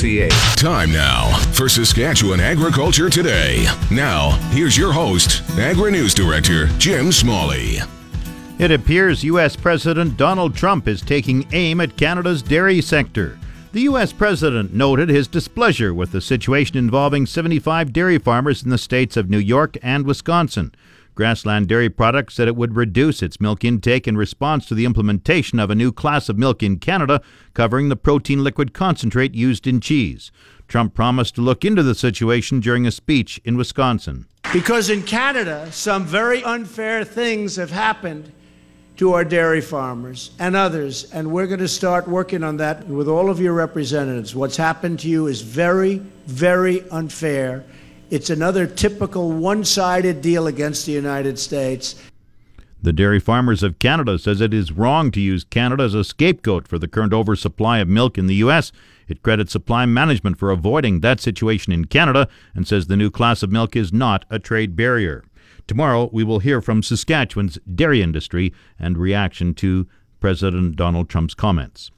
ca. Time now for Saskatchewan Agriculture Today. Now, here's your host, Agri News Director Jim Smalley. It appears U.S. President Donald Trump is taking aim at Canada's dairy sector. The U.S. President noted his displeasure with the situation involving 75 dairy farmers in the states of New York and Wisconsin. Grassland Dairy Products said it would reduce its milk intake in response to the implementation of a new class of milk in Canada covering the protein liquid concentrate used in cheese. Trump promised to look into the situation during a speech in Wisconsin. Because in Canada, some very unfair things have happened to our dairy farmers and others, and we're going to start working on that with all of your representatives. What's happened to you is very, very unfair it's another typical one sided deal against the United States. The Dairy Farmers of Canada says it is wrong to use Canada as a scapegoat for the current oversupply of milk in the U.S. It credits supply management for avoiding that situation in Canada and says the new class of milk is not a trade barrier. Tomorrow, we will hear from Saskatchewan's dairy industry and reaction to President Donald Trump's comments.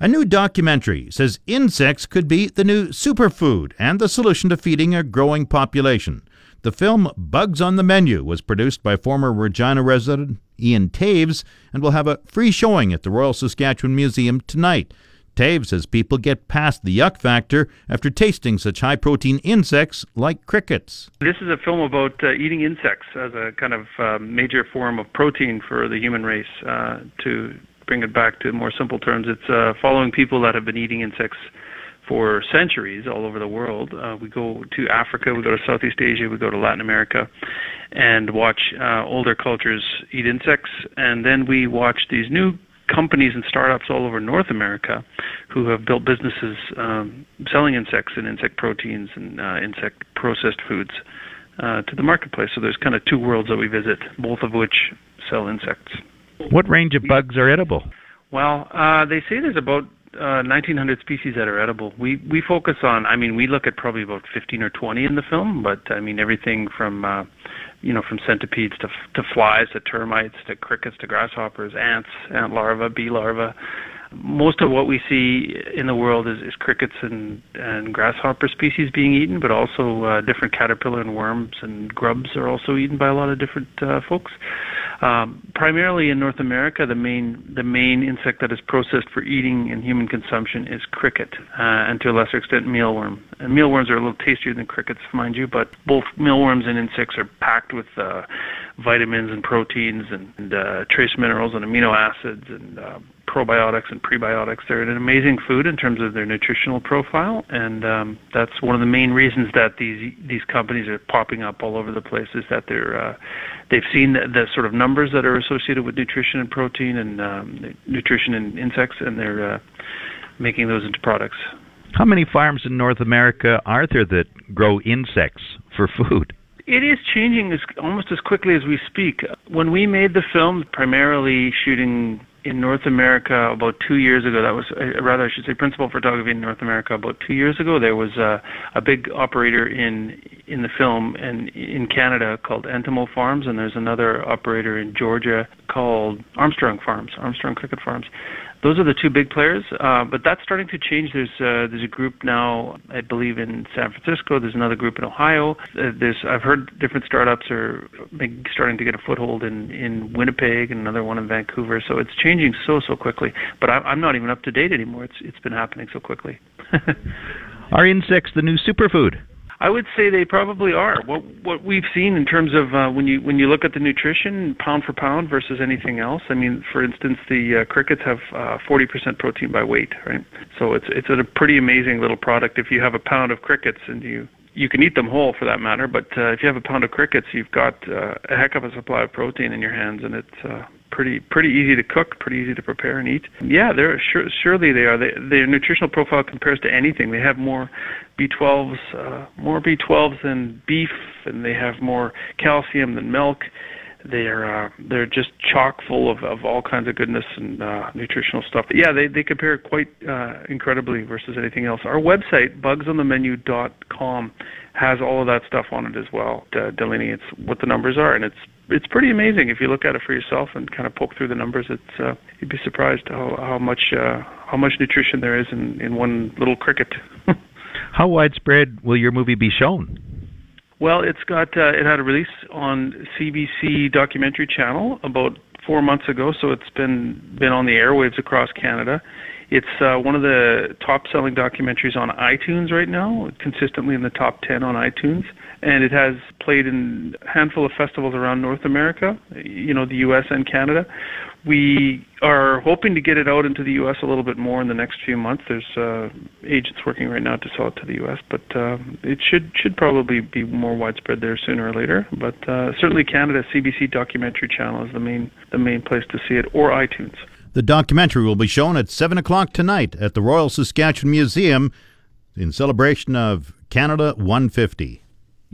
A new documentary says insects could be the new superfood and the solution to feeding a growing population. The film Bugs on the Menu was produced by former Regina resident Ian Toews and will have a free showing at the Royal Saskatchewan Museum tonight. Toews says people get past the yuck factor after tasting such high protein insects like crickets. This is a film about uh, eating insects as a kind of uh, major form of protein for the human race uh, to bring it back to more simple terms, it's uh, following people that have been eating insects for centuries all over the world. Uh, we go to Africa, we go to Southeast Asia, we go to Latin America, and watch uh, older cultures eat insects, and then we watch these new companies and startups all over North America who have built businesses um, selling insects and insect proteins and uh, insect processed foods uh, to the marketplace. So there's kind of two worlds that we visit, both of which sell insects. What range of bugs are edible? Well, uh, they say there's about uh, 1,900 species that are edible. We we focus on. I mean, we look at probably about 15 or 20 in the film, but I mean everything from uh, you know from centipedes to to flies to termites to crickets to grasshoppers, ants, ant larvae, bee larvae most of what we see in the world is, is crickets and, and grasshopper species being eaten, but also uh, different caterpillar and worms and grubs are also eaten by a lot of different uh, folks. Um, primarily in North America, the main the main insect that is processed for eating and human consumption is cricket, uh, and to a lesser extent mealworm. And mealworms are a little tastier than crickets, mind you, but both mealworms and insects are packed with uh, vitamins and proteins and, and uh, trace minerals and amino acids and uh, probiotics and prebiotics. They're an amazing food in terms of their nutritional profile, and um, that's one of the main reasons that these these companies are popping up all over the place. Is that they're uh, they've seen the, the sort of numbers that are associated with nutrition and protein and um, nutrition in insects, and they're uh, making those into products. How many farms in North America are there that grow insects for food? It is changing as, almost as quickly as we speak. When we made the film, primarily shooting in North America about two years ago. That was, uh, rather, I should say, principal photography in North America about two years ago. There was a, a big operator in in the film and in Canada called Entomo Farms, and there's another operator in Georgia called Armstrong Farms, Armstrong Cricket Farms those are the two big players. Uh, but that's starting to change. There's uh, there's a group now, I believe, in San Francisco. There's another group in Ohio. Uh, there's I've heard different startups are starting to get a foothold in in Winnipeg and another one in Vancouver. So it's changing so so quickly. But I, I'm not even up to date anymore. It's it's been happening so quickly. are insects the new superfood? I would say they probably are. What what we've seen in terms of uh, when you when you look at the nutrition pound for pound versus anything else. I mean, for instance, the uh, crickets have uh, 40% protein by weight, right? So it's it's a pretty amazing little product. If you have a pound of crickets and you you can eat them whole for that matter, but uh, if you have a pound of crickets, you've got uh, a heck of a supply of protein in your hands, and it's uh, pretty pretty easy to cook, pretty easy to prepare and eat. Yeah, they're sure, surely they are. They, their nutritional profile compares to anything. They have more B12s, uh, more B12s than beef, and they have more calcium than milk. They're uh, they're just chock full of, of all kinds of goodness and uh, nutritional stuff. But yeah, they they compare quite uh, incredibly versus anything else. Our website bugsonthemenu.com has all of that stuff on it as well. Uh, delineates what the numbers are, and it's it's pretty amazing if you look at it for yourself and kind of poke through the numbers. It's uh, you'd be surprised how how much uh, how much nutrition there is in in one little cricket. how widespread will your movie be shown? Well, it's got uh, it had a release on CBC documentary channel about four months ago, so it's been been on the airwaves across Canada. It's uh, one of the top-selling documentaries on iTunes right now, consistently in the top 10 on iTunes, and it has played in a handful of festivals around North America, you know, the U.S. and Canada. We are hoping to get it out into the U.S. a little bit more in the next few months. There's uh, agents working right now to sell it to the U.S., but uh, it should should probably be more widespread there sooner or later. But uh, certainly, Canada CBC documentary channel is the main the main place to see it, or iTunes. The documentary will be shown at 7 o'clock tonight at the Royal Saskatchewan Museum in celebration of Canada 150.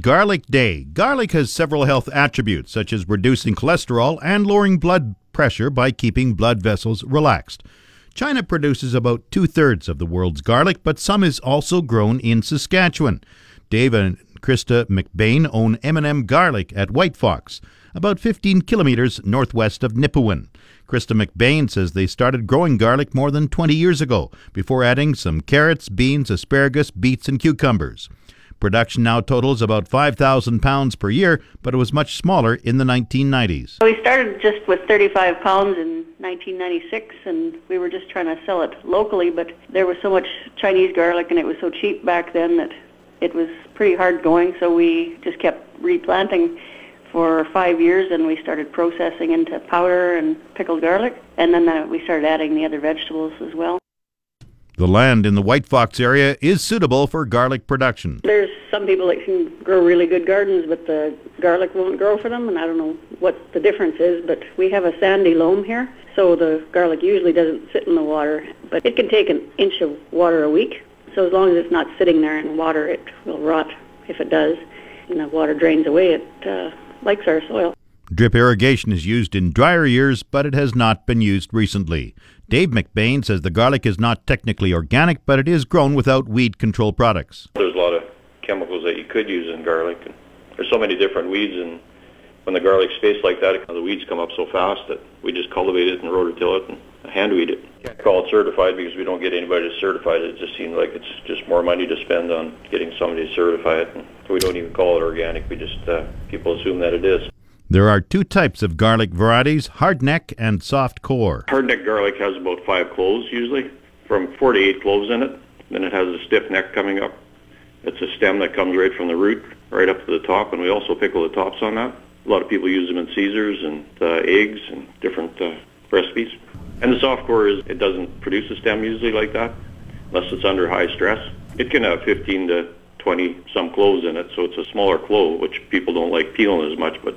Garlic Day. Garlic has several health attributes, such as reducing cholesterol and lowering blood pressure by keeping blood vessels relaxed. China produces about two thirds of the world's garlic, but some is also grown in Saskatchewan. Dave and Krista McBain own M&M Garlic at White Fox, about 15 kilometers northwest of Nipawin. Krista McBain says they started growing garlic more than 20 years ago, before adding some carrots, beans, asparagus, beets, and cucumbers. Production now totals about 5,000 pounds per year, but it was much smaller in the 1990s. We started just with 35 pounds in 1996, and we were just trying to sell it locally, but there was so much Chinese garlic and it was so cheap back then that it was pretty hard going, so we just kept replanting for five years, and we started processing into powder and pickled garlic, and then uh, we started adding the other vegetables as well. The land in the White Fox area is suitable for garlic production. There's some people that can grow really good gardens, but the garlic won't grow for them, and I don't know what the difference is, but we have a sandy loam here, so the garlic usually doesn't sit in the water, but it can take an inch of water a week, so as long as it's not sitting there in water, it will rot if it does, and the water drains away, it uh, likes our soil. Drip irrigation is used in drier years, but it has not been used recently. Dave McBain says the garlic is not technically organic, but it is grown without weed control products. There's a lot of chemicals that you could use in garlic. And there's so many different weeds, and when the garlic's spaced like that, the weeds come up so fast that we just cultivate it and rototill it and hand weed it. Can't call it certified because we don't get anybody to certify it. It just seems like it's just more money to spend on getting somebody to certify it. And we don't even call it organic. We just uh, people assume that it is. There are two types of garlic varieties, hardneck and soft core. Hardneck garlic has about five cloves usually, from four to eight cloves in it. Then it has a stiff neck coming up. It's a stem that comes right from the root right up to the top, and we also pickle the tops on that. A lot of people use them in Caesars and uh, eggs and different uh, recipes. And the soft core is it doesn't produce a stem usually like that, unless it's under high stress. It can have 15 to 20 some cloves in it, so it's a smaller clove, which people don't like peeling as much, but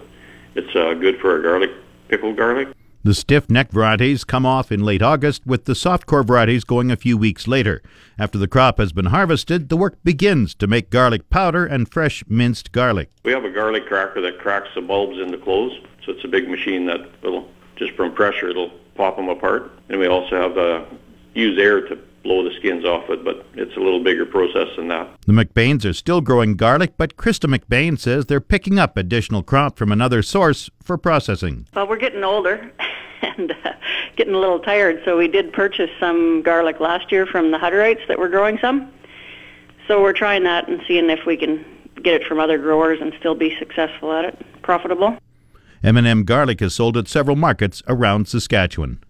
it's uh, good for a garlic, pickled garlic. The stiff neck varieties come off in late August, with the soft core varieties going a few weeks later. After the crop has been harvested, the work begins to make garlic powder and fresh minced garlic. We have a garlic cracker that cracks the bulbs into cloves, so it's a big machine that will, just from pressure, it'll pop them apart. And we also have uh, use air to blow the skins off it, but it's a little bigger process than that. The McBains are still growing garlic, but Krista McBain says they're picking up additional crop from another source for processing. Well, we're getting older and uh, getting a little tired, so we did purchase some garlic last year from the Hutterites that were growing some. So we're trying that and seeing if we can get it from other growers and still be successful at it, profitable. M&M Garlic is sold at several markets around Saskatchewan.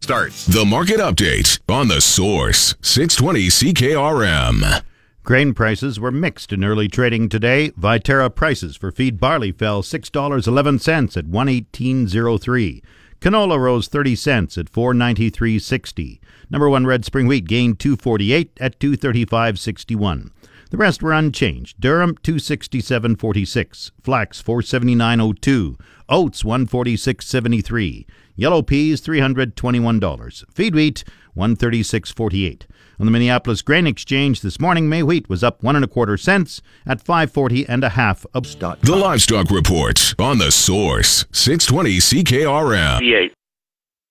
Start the market update on the source 620 CKRM. Grain prices were mixed in early trading today. Viterra prices for feed barley fell $6.11 at 118.03. Canola rose 30 cents at 493.60. Number 1 red spring wheat gained 248 at 235.61. The rest were unchanged. Durum 267.46, flax 479.02, oats 146.73, yellow peas $321, feed wheat 136.48. On the Minneapolis Grain Exchange this morning, May wheat was up one and a quarter cents at 540 and a half a The livestock report on the source 620 CKRM.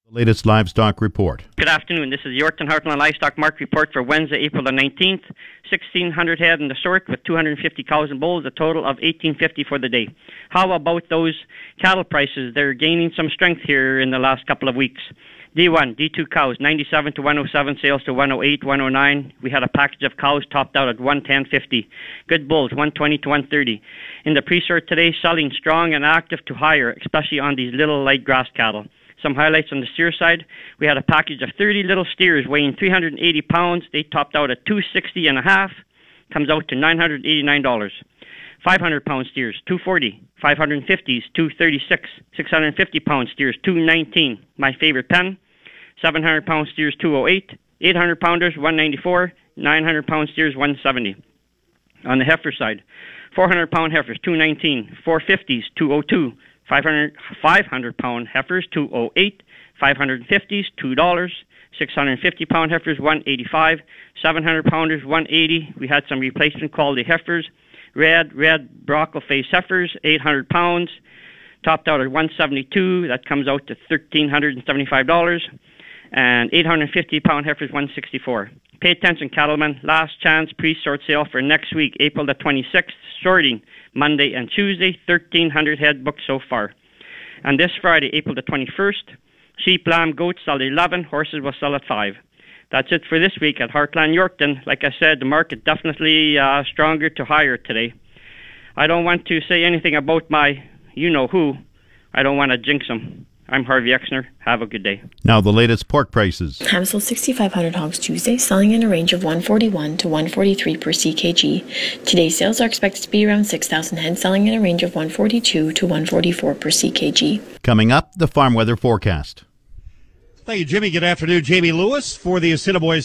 The latest livestock report. Good afternoon. This is the Yorkton Heartland Livestock Market Report for Wednesday, April the 19th. 1,600 head in the sort with 250 cows and bulls, a total of 1,850 for the day. How about those cattle prices? They're gaining some strength here in the last couple of weeks. D1, D2 cows, 97 to 107, sales to 108, 109. We had a package of cows topped out at 110.50. Good bulls, 120 to 130. In the pre-sort today, selling strong and active to higher, especially on these little light grass cattle. Some highlights on the steer side. We had a package of 30 little steers weighing 380 pounds. They topped out at 260 and a half. Comes out to $989. 500 pound steers, 240. 550s, 236. 650 pound steers, 219. My favorite pen. 700 pound steers, 208. 800 pounders, 194. 900 pound steers, 170. On the heifer side, 400 pound heifers, 219. 450s, 202. 500, 500 pound heifers, 208. 550s, $2. 650 pound heifers, 185. 700 pounders, 180. We had some replacement quality heifers. Red, red brockle face heifers, 800 pounds. Topped out at 172. That comes out to $1,375. And 850 pound heifers, 164. Pay attention, cattlemen. Last chance pre-sort sale for next week, April the 26th. Sorting Monday and Tuesday. 1,300 head booked so far. And this Friday, April the 21st, sheep, lamb, goats sell at 11. Horses will sell at 5. That's it for this week at Heartland Yorkton. Like I said, the market definitely uh, stronger to higher today. I don't want to say anything about my you know who. I don't want to jinx them. I'm Harvey Exner. Have a good day. Now, the latest pork prices. Ham sold 6,500 hogs Tuesday, selling in a range of 141 to 143 per ckg. Today's sales are expected to be around 6,000 head, selling in a range of 142 to 144 per ckg. Coming up, the farm weather forecast. Thank you, Jimmy. Good afternoon. Jamie Lewis for the Assiniboia